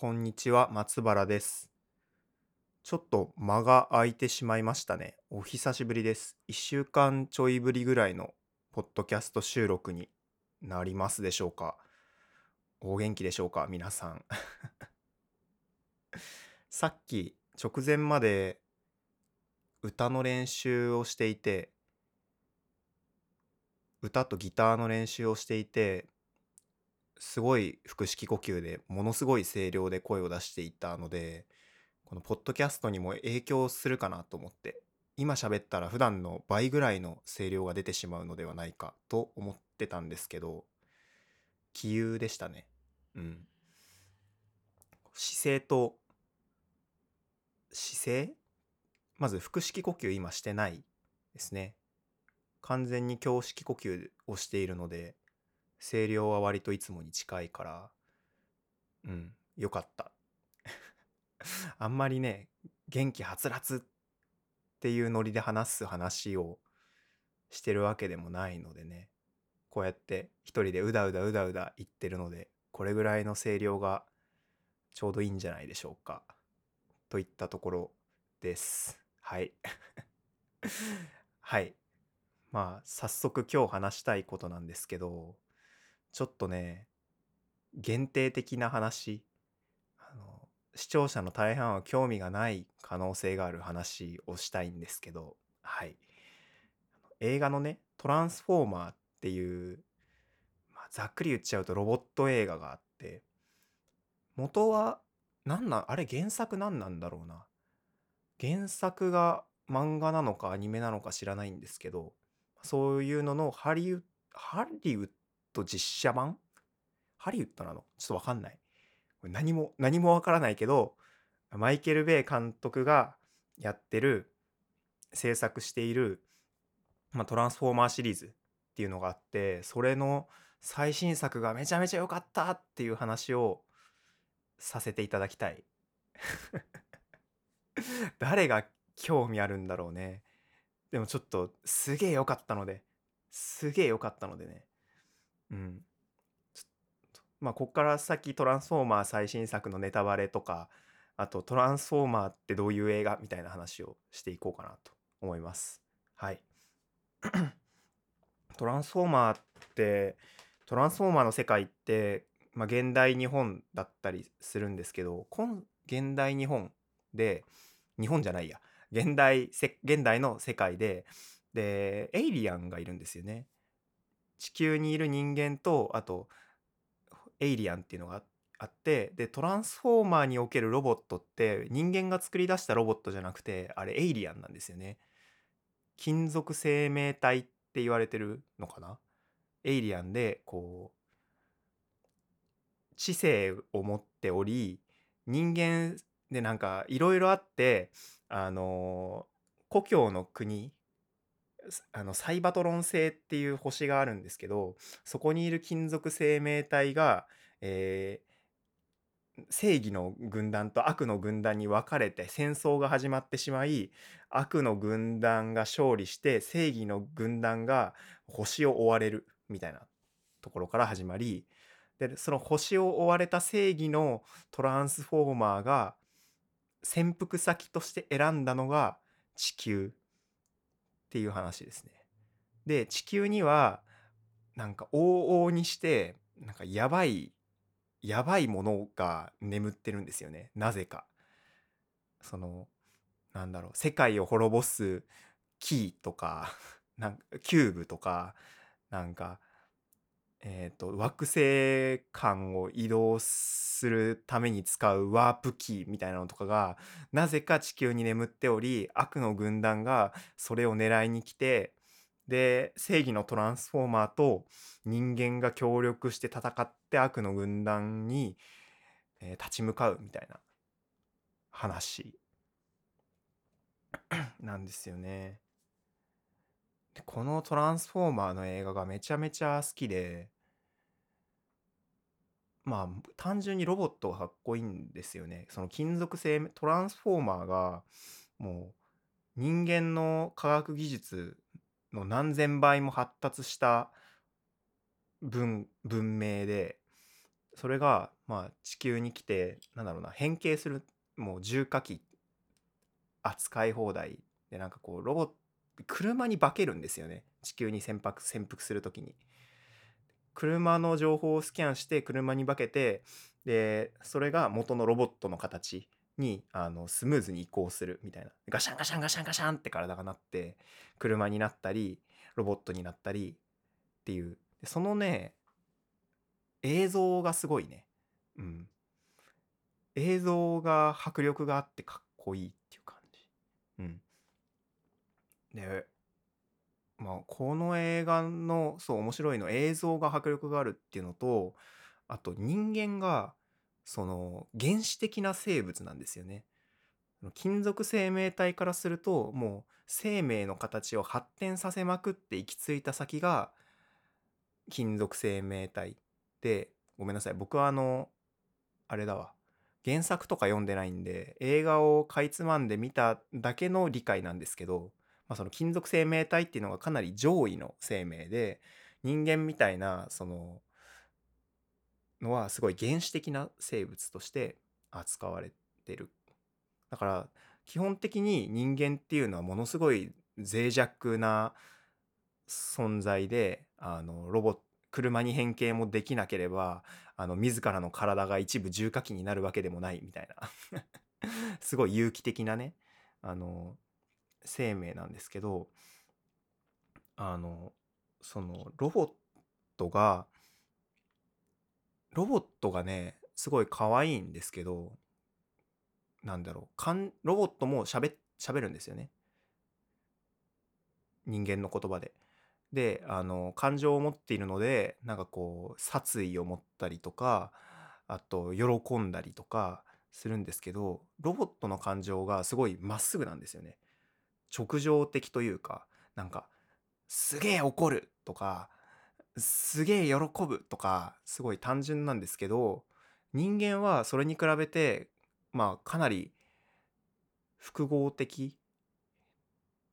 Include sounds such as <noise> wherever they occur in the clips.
こんにちは、松原です。ちょっと間が空いてしまいましたね。お久しぶりです。1週間ちょいぶりぐらいのポッドキャスト収録になりますでしょうか。お元気でしょうか、皆さん。<laughs> さっき直前まで歌の練習をしていて、歌とギターの練習をしていて、すごい腹式呼吸でものすごい声量で声を出していたのでこのポッドキャストにも影響するかなと思って今喋ったら普段の倍ぐらいの声量が出てしまうのではないかと思ってたんですけど気憂でしたね。うん。姿勢と姿勢？まず腹式呼吸今してないですね。完全に胸式呼吸をしているので声量は割といつもに近いからうんよかった。<laughs> あんまりね元気はつらつっていうノリで話す話をしてるわけでもないのでねこうやって一人でうだうだうだうだ言ってるのでこれぐらいの声量がちょうどいいんじゃないでしょうか。といったところです。はい。<laughs> はい。まあ早速今日話したいことなんですけどちょっとね限定的な話。あの視聴者の大半は興味がない可能性がある話をしたいんですけど。はい。映画のね「トランスフォーマー」っていう、まあ、ざっくり言っちゃうとロボット映画があって。元は何なんあれ原作何なんだろうな。原作が漫画なのかアニメなのか知らないんですけど。そういうののハリウハリウッド実写版？ハリウッドなの？ちょっとわかんない。これ何も、何もわからないけど、マイケル・ベイ監督がやってる、制作している、まあ、トランスフォーマーシリーズっていうのがあって、それの最新作がめちゃめちゃ良かったっていう話をさせていただきたい。<laughs> 誰が興味あるんだろうね。でもちょっとすげえ良かったので、すげえ良かったのでね。うん。ちょっとまあ、こっから先トランスフォーマー最新作のネタバレとか、あとトランスフォーマーってどういう映画みたいな話をしていこうかなと思います。はい。<clears throat> トランスフォーマーって、トランスフォーマーの世界って、まあ、現代日本だったりするんですけど、今現代日本で、日本じゃないや、現代現代の世界ででエイリアンがいるんですよね地球にいる人間とあとエイリアンっていうのがあってでトランスフォーマーにおけるロボットって人間が作り出したロボットじゃなくてあれエイリアンなんですよね。金属生命体って言われてるのかな？エイリアンでこう知性を持っており人間でなんかいろいろあってあの故郷の国あのサイバトロン星っていう星があるんですけどそこにいる金属生命体が、えー正義の軍団と悪の軍団に分かれて戦争が始まってしまい悪の軍団が勝利して正義の軍団が星を追われるみたいなところから始まりでその星を追われた正義のトランスフォーマーが潜伏先として選んだのが地球。っていう話ですね。で地球にはなんか往々にしてなんかやばいやばいものが眠ってるんですよねなぜか。そのなんだろう世界を滅ぼすキーとかなんかキューブとかなんかえー、と惑星間を移動するために使うワープキーみたいなのとかがなぜか地球に眠っており悪の軍団がそれを狙いに来てで正義のトランスフォーマーと人間が協力して戦って悪の軍団に、えー立ち向かうみたいな話なんですよね。このトランスフォーマーの映画がめちゃめちゃ好きでまあ単純にロボットがかっこいいんですよね。その金属製トランスフォーマーがもう人間の科学技術の何千倍も発達した文文明でそれがまあ地球に来てなんだろうな変形するもう重火器扱い放題でなんかこうロボット車に化けるんですよね。地球に潜伏潜伏する時に。車の情報をスキャンして車に化けてでそれが元のロボットの形にあのスムーズに移行するみたいな。ガシャンガシャンガシャンガシャンって体がなって車になったりロボットになったりっていう。そのね映像がすごいね。うん。映像が迫力があってかっこいいっていう感じ。うん。でまあこの映画のそう面白いの映像が迫力があるっていうのとあと人間がその原始的な生物なんですよね。金属生命体からするともう生命の形を発展させまくって行き着いた先が金属生命体でごめんなさい僕はあのあれだわ原作とか読んでないんで映画をかいつまんで見ただけの理解なんですけど、まあ、その金属生命体っていうのがかなり上位の生命で人間みたいなそののはすごい原始的な生物として扱われてる。だから基本的に人間っていうのはものすごい脆弱な存在であのロボット車に変形もできなければあの自らの体が一部重火器になるわけでもないみたいな。<laughs> すごい有機的なねあの生命なんですけどあのそのロボットがロボットがねすごい可愛いんですけどなんだろうかんロボットもしゃべるんですよね人間の言葉で。であの感情を持っているのでなんかこう殺意を持ったりとかあと喜んだりとかするんですけどロボットの感情がすごいまっすぐなんですよね。直情的というかなんかすげえ怒るとかすげえ喜ぶとかすごい単純なんですけど人間はそれに比べてまあかなり複合的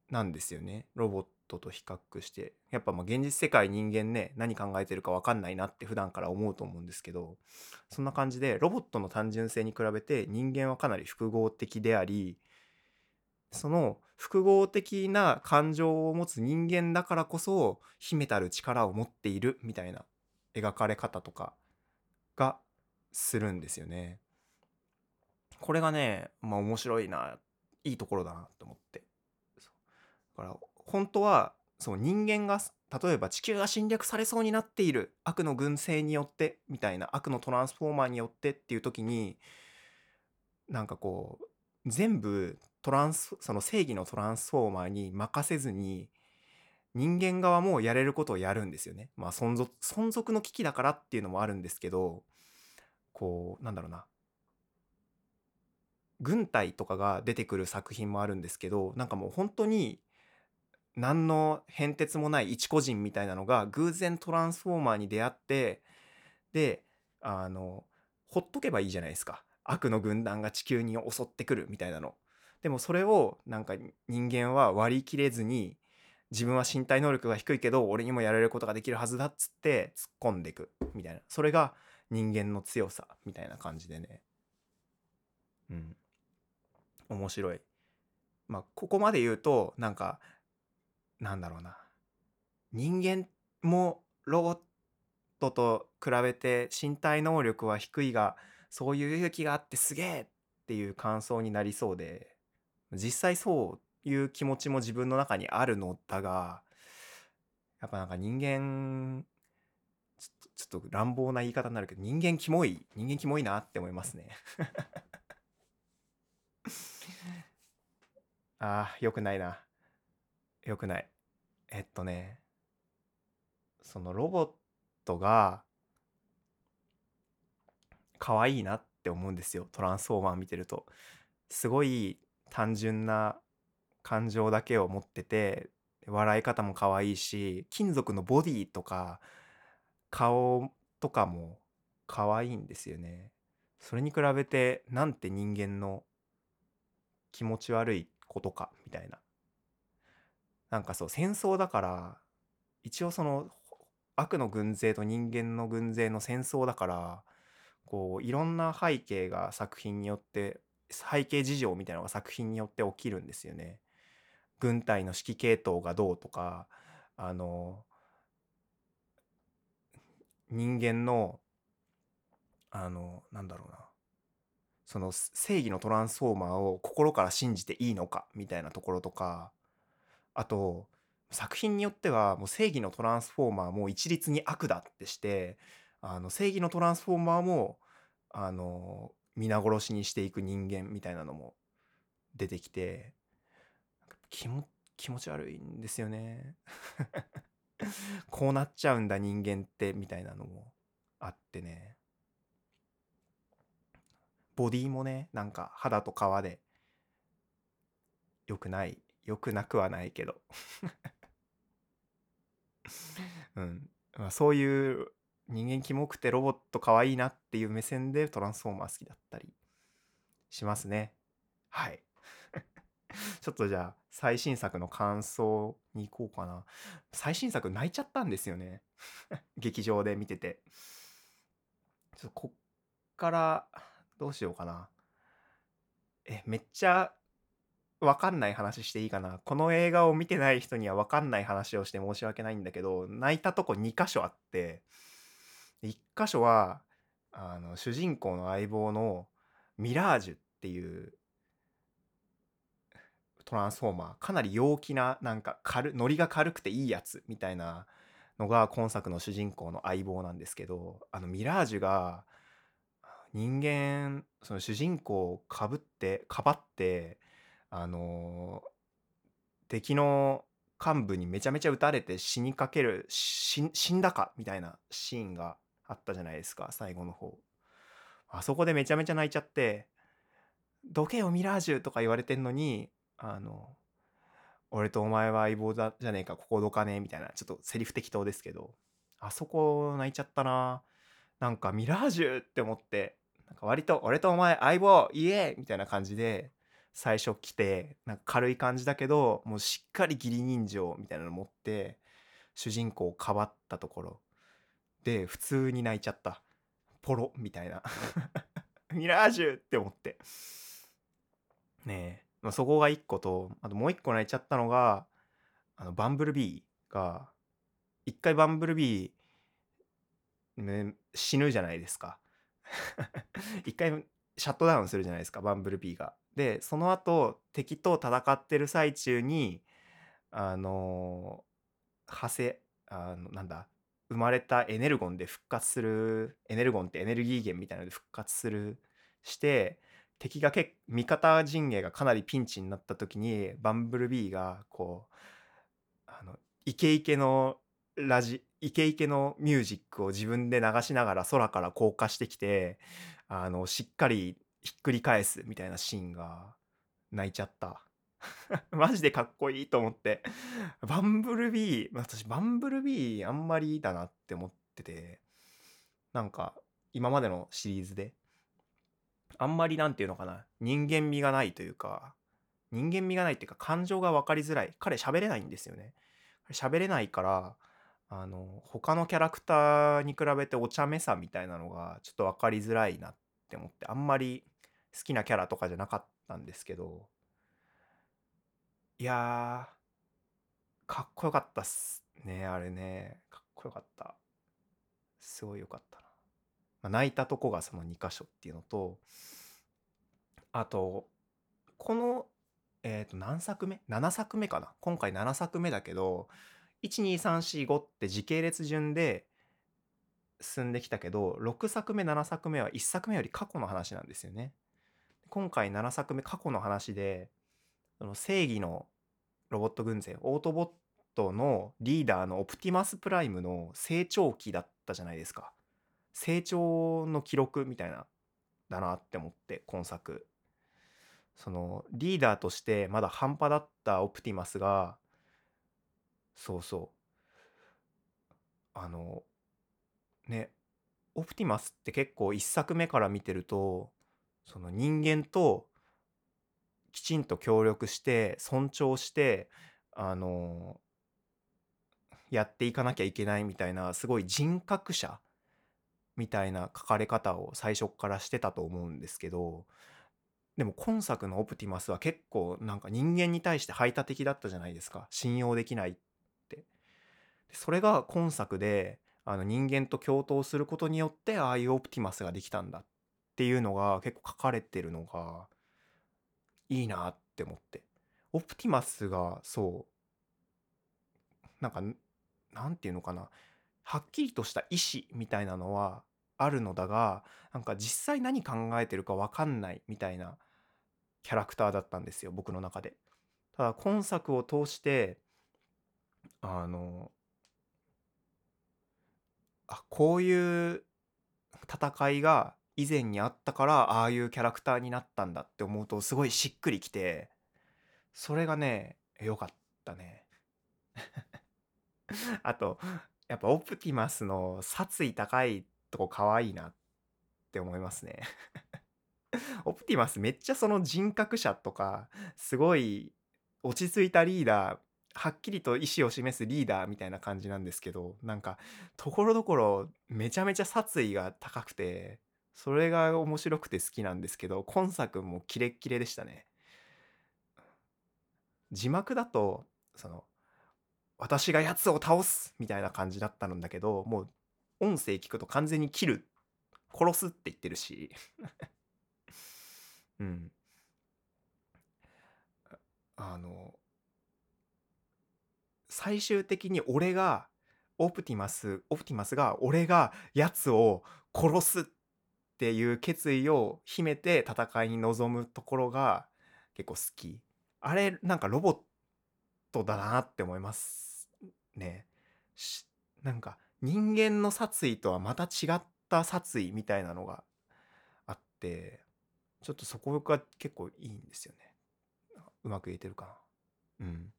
なんですよね。ロボットと比較して。やっぱまあ現実世界人間ね何考えてるか分かんないなって普段から思うと思うんですけどそんな感じでロボットの単純性に比べて人間はかなり複合的でありその複合的な感情を持つ人間だからこそ秘めたる力を持っているみたいな描かれ方とかがするんですよね。これがね、まあ面白いな、いいところだなと思って。だから本当はそう人間が例えば地球が侵略されそうになっている悪の軍勢によってみたいな悪のトランスフォーマーによってっていう時になんかこう全部トランスその正義のトランスフォーマーに任せずに人間側もやれることをやるんですよね。まあ存続存続の危機だからっていうのもあるんですけどこうなんだろうな軍隊とかが出てくる作品もあるんですけどなんかもう本当に何の変哲もない一個人みたいなのが偶然トランスフォーマーに出会ってであのほっとけばいいじゃないですか悪の軍団が地球に襲ってくるみたいなの。でもそれをなんか人間は割り切れずに自分は身体能力が低いけど俺にもやれることができるはずだっつって突っ込んでいくみたいな。それが人間の強さみたいな感じでね。うん。面白い。まあここまで言うとなんかなんだろうな。人間もロボットと比べて身体能力は低いがそういう勇気があってすげえっていう感想になりそうで。実際そういう気持ちも自分の中にあるのだがやっぱなんか人間ちょっとちょっと乱暴な言い方になるけど人間キモい人間キモいなって思いますね。<laughs> あーよくないな。よくない。えっとねそのロボットが可愛いなって思うんですよ。トランスフォーマー見てると。すごい単純な感情だけを持ってて笑い方も可愛いし金属のボディとか顔とかも可愛いんですよね。それに比べてなんて人間の気持ち悪いことかみたいな。なんかそう戦争だから一応その悪の軍勢と人間の軍勢の戦争だからこういろんな背景が作品によって背景事情みたいなのが作品によって起きるんですよね。軍隊の指揮系統がどうとかあの人間のあのなんだろうなその正義のトランスフォーマーを心から信じていいのかみたいなところとかあと作品によってはもう正義のトランスフォーマーも一律に悪だってしてあの正義のトランスフォーマーもあの皆殺しにしていく人間みたいなのも出てきて気も気持ち悪いんですよね。<laughs> こうなっちゃうんだ人間ってみたいなのもあってね。ボディもねなんか肌と皮で良くない良くなくはないけど。<laughs> うん。まあ、そういう人間キモくてロボット可愛いなっていう目線でトランスフォーマー好きだったりしますね。はい。<laughs> ちょっとじゃあ最新作の感想に行こうかな。最新作泣いちゃったんですよね。<laughs> 劇場で見てて。ちょっとこっからどうしようかな。えめっちゃわかんない話していいかな。この映画を見てない人にはわかんない話をして申し訳ないんだけど泣いたとこ2箇所あって。1箇所はあの主人公の相棒のミラージュっていうトランスフォーマーかなり陽気ななんか軽ノリが軽くていいやつみたいなのが今作の主人公の相棒なんですけどあのミラージュが人間その主人公をかぶってかばってあの敵の幹部にめちゃめちゃ撃たれて死にかける死んだかみたいなシーンがあったじゃないですか最後の方。あそこでめちゃめちゃ泣いちゃって「どけよミラージュ」とか言われてんのにあの俺とお前は相棒だじゃねえかここどかねえみたいなちょっとセリフ適当ですけどあそこ泣いちゃったな。なんかミラージュって思ってなんか割と俺とお前相棒イエーみたいな感じで最初来てなんか軽い感じだけどもうしっかり義理人情みたいなの持って主人公をかばったところ。で普通に泣いちゃった。ポロみたいな。<laughs> ミラージュって思って。ねえ、まあ、そこが一個とあともう一個泣いちゃったのがあのバンブルビーが一回バンブルビー、ね、死ぬじゃないですか。<laughs> 一回シャットダウンするじゃないですかバンブルビーが。でその後敵と戦ってる最中にあの派生あのなんだ生まれたエネルゴンで復活するエネルゴンってエネルギー源みたいなので復活するして敵がけ味方陣営がかなりピンチになった時にバンブルビーがこうあのイケイケのラジイケイケのミュージックを自分で流しながら空から降下してきてあのしっかりひっくり返すみたいなシーンが泣いちゃった。<laughs> マジでかっこいいと思って。バンブルビー私バンブルビーあんまりだなって思っててなんか今までのシリーズであんまりなんていうのかな人間味がないというか人間味がないっていうか感情が分かりづらい。彼喋れないんですよね。喋れないからあの他のキャラクターに比べてお茶目さみたいなのがちょっと分かりづらいなって思ってあんまり好きなキャラとかじゃなかったんですけどいやーかっこよかったっすねあれねかっこよかったすごいよかったな、まあ、泣いたとこがその2箇所っていうのとあとこのえっ、ー、と何作目 ?7 作目かな今回7作目だけど12345って時系列順で進んできたけど6作目7作目は1作目より過去の話なんですよね。今回7作目過去の話でその正義のロボット軍勢オートボットのリーダーのオプティマスプライムの成長期だったじゃないですか。成長の記録みたいなだなって思って今作。そのリーダーとしてまだ半端だったオプティマスがそうそう。あのねオプティマスって結構1作目から見てるとその人間ときちんと協力して尊重してあのやっていかなきゃいけないみたいなすごい人格者みたいな書かれ方を最初からしてたと思うんですけどでも今作のオプティマスは結構なんか人間に対して排他的だったじゃないですか。信用できないって。それが今作であの人間と共闘することによってああいうオプティマスができたんだっていうのが結構書かれてるのがいいなって思ってオプティマスがそうなんかなんていうのかなはっきりとした意思みたいなのはあるのだがなんか実際何考えてるか分かんないみたいなキャラクターだったんですよ僕の中で。ただ今作を通してあのあこういう戦いが以前にあったからああいうキャラクターになったんだって思うとすごいしっくりきてそれがね良かったね。<laughs> あとやっぱオプティマスの殺意高いとこ可愛いなって思いますね。<laughs> オプティマスめっちゃその人格者とかすごい落ち着いたリーダーはっきりと意思を示すリーダーみたいな感じなんですけどなんかところどころめちゃめちゃ殺意が高くてそれが面白くて好きなんですけど今作もキレッキレでしたね。字幕だとその私が奴を倒すみたいな感じだったんだけどもう音声聞くと完全に切る殺すって言ってるし。<laughs> うん。あの最終的に俺がオプティマスオプティマスが俺がやつを殺すっていう決意を秘めて戦いに臨むところが結構好き。あれなんかロボットだなって思いますね。なんか人間の殺意とはまた違った殺意みたいなのがあってちょっとそこが結構いいんですよね。うまく言えてるかな。うん。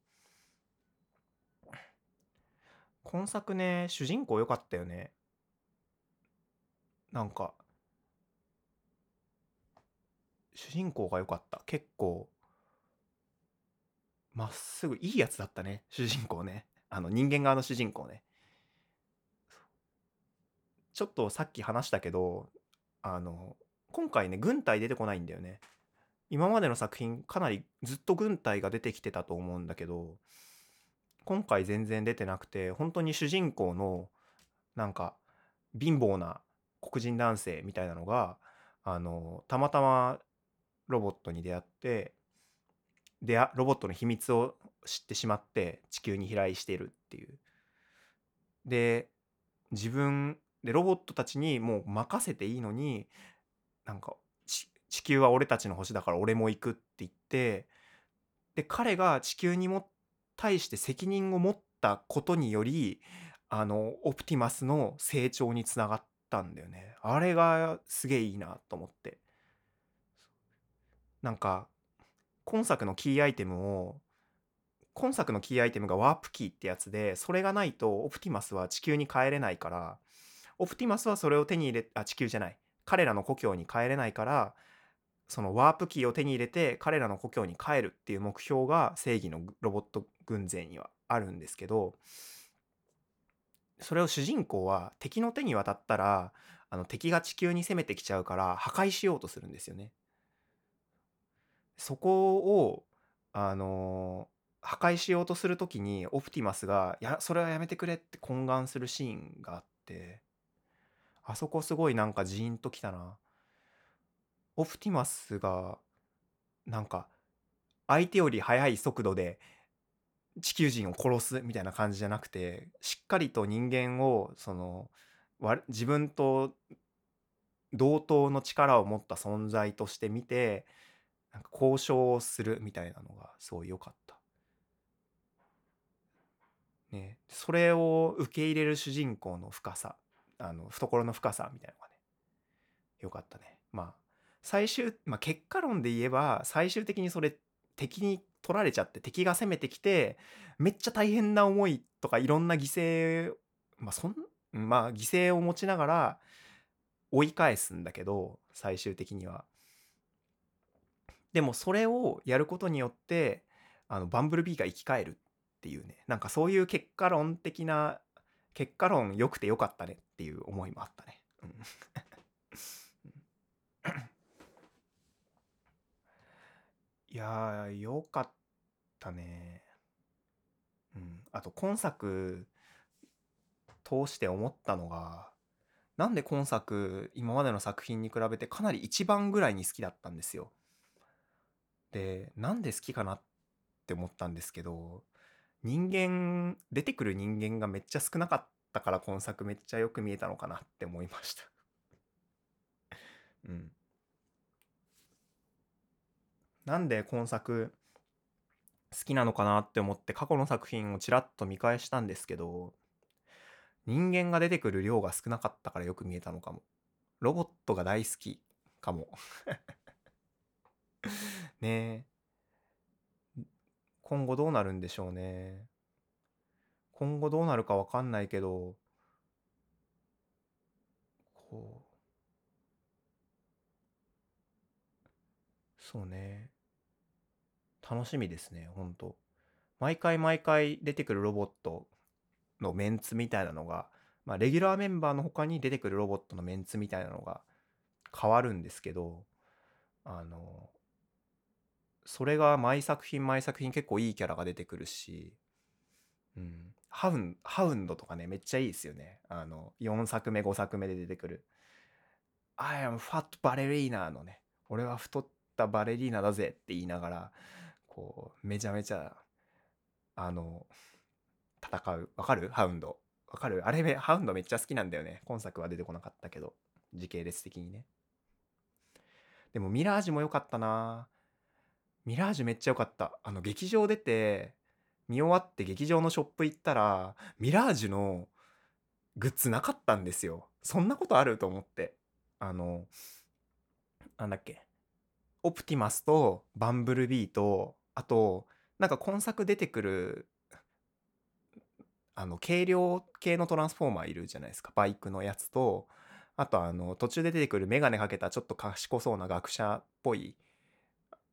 今作ね主人公良かったよね。なんか主人公が良かった。結構まっすぐいいやつだったね。主人公ね。あの人間側の主人公ね。ちょっとさっき話したけどあの今回ね軍隊出てこないんだよね。今までの作品かなりずっと軍隊が出てきてたと思うんだけど今回全然出てなくて本当に主人公のなんか貧乏な黒人男性みたいなのがあのたまたまロボットに出会ってでロボットの秘密を知ってしまって地球に飛来しているっていう。で自分でロボットたちにもう任せていいのになんか地球は俺たちの星だから俺も行くって言ってで彼が地球にも対して責任を持ったことによりあのオプティマスの成長につながったんだよね。あれがすげえいいなと思って。なんか今作のキーアイテムを今作のキーアイテムがワープキーってやつでそれがないとオプティマスは地球に帰れないからオプティマスはそれを手に入れあ地球じゃない彼らの故郷に帰れないからそのワープキーを手に入れて彼らの故郷に帰るっていう目標が正義のロボット軍勢にはあるんですけどそれを主人公は敵の手に渡ったらあの敵が地球に攻めてきちゃうから破壊しようとするんですよね。そこをあの破壊しようとする時にオプティマスが「やそれはやめてくれ」って懇願するシーンがあってあそこすごいなんかジーンときたな。オプティマスがなんか相手より速い速度で地球人を殺すみたいな感じじゃなくてしっかりと人間をその自分と同等の力を持った存在として見てなんか交渉をするみたいなのがすごい良かった。ね、それを受け入れる主人公の深さあの懐の深さみたいなのがね良かったね。まあ最終、まあ、結果論で言えば最終的にそれ敵に取られちゃって敵が攻めてきてめっちゃ大変な思いとかいろんな犠牲まあそんまあ犠牲を持ちながら追い返すんだけど最終的には。でもそれをやることによってあのバンブルビーが生き返るっていうねなんかそういう結果論的な結果論良くてよかったねっていう思いもあったね。うん <laughs> いやー、よかったね。うん。あと、今作通して思ったのが、なんで今作、今までの作品に比べてかなり一番ぐらいに好きだったんですよ。で、なんで好きかなって思ったんですけど、人間、出てくる人間がめっちゃ少なかったから今作めっちゃよく見えたのかなって思いました。うん。なんで今作好きなのかなって思って過去の作品をちらっと見返したんですけど、人間が出てくる量が少なかったからよく見えたのかも。ロボットが大好きかも。ね。今後どうなるんでしょうね。今後どうなるかわかんないけど、こう、そうね。楽しみですね、ほんと。毎回毎回出てくるロボットのメンツみたいなのが、まあ、レギュラーメンバーの他に出てくるロボットのメンツみたいなのが変わるんですけど、あの、それが毎作品毎作品結構いいキャラが出てくるし、うん。ハウン、ハウンドとかね、めっちゃいいですよね。あの、4作目、5作目で出てくる。I am fat ballerina のね、俺は太ったバレリーナだぜって言いながら、こう、めちゃめちゃ、あの、戦う。わかる？ハウンド。わかる？あれ、ハウンドめっちゃ好きなんだよね。今作は出てこなかったけど、時系列的にね。でもミラージュも良かったなミラージュめっちゃ良かった。あの、劇場出て、見終わって劇場のショップ行ったら、ミラージュのグッズなかったんですよ。そんなことあると思って。あの、なんだっけ。オプティマスとバンブルビーと、あと、なんか今作出てくる、あの、軽量系のトランスフォーマーいるじゃないですか。バイクのやつと、あとあの、途中で出てくるメガネかけたちょっと賢そうな学者っぽい、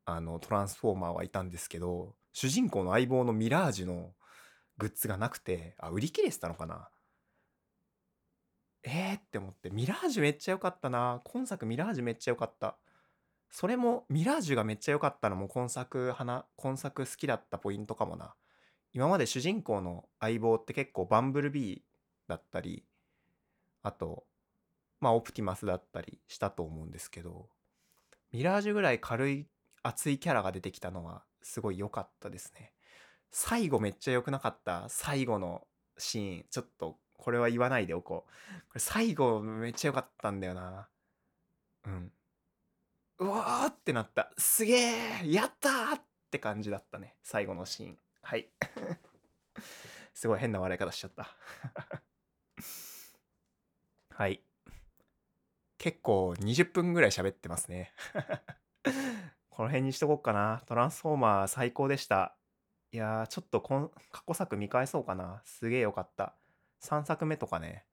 あの、トランスフォーマーはいたんですけど、主人公の相棒のミラージュのグッズがなくて、あ、売り切れてたのかな？えーって思って、ミラージュめっちゃ良かったな。今作ミラージュめっちゃ良かった。それも、ミラージュがめっちゃ良かったのも今作、花、今作好きだったポイントかもな。今まで主人公の相棒って結構バンブルビーだったり、あと、まあオプティマスだったりしたと思うんですけど、ミラージュぐらい軽い熱いキャラが出てきたのはすごい良かったですね。最後めっちゃ良くなかった？最後のシーン。ちょっとこれは言わないでおこう。これ最後めっちゃ良かったんだよな。うん。うわーってなった。すげえやったーって感じだったね。最後のシーン。はい。<laughs> すごい変な笑い方しちゃった。はい。結構20分ぐらい喋ってますね。この辺にしとこうかな。トランスフォーマー最高でした。いやー、ちょっとこん過去作見返そうかな。すげえよかった。3作目とかね、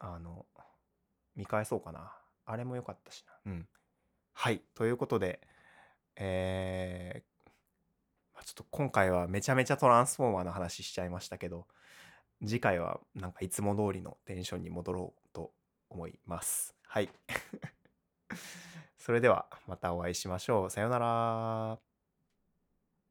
あの、見返そうかな。あれも良かったしな。うん。はい。ということで、えー、ちょっと今回はめちゃめちゃトランスフォーマーの話しちゃいましたけど、次回はなんかいつも通りのテンションに戻ろうと思います。はい。それではまたお会いしましょう。さようなら。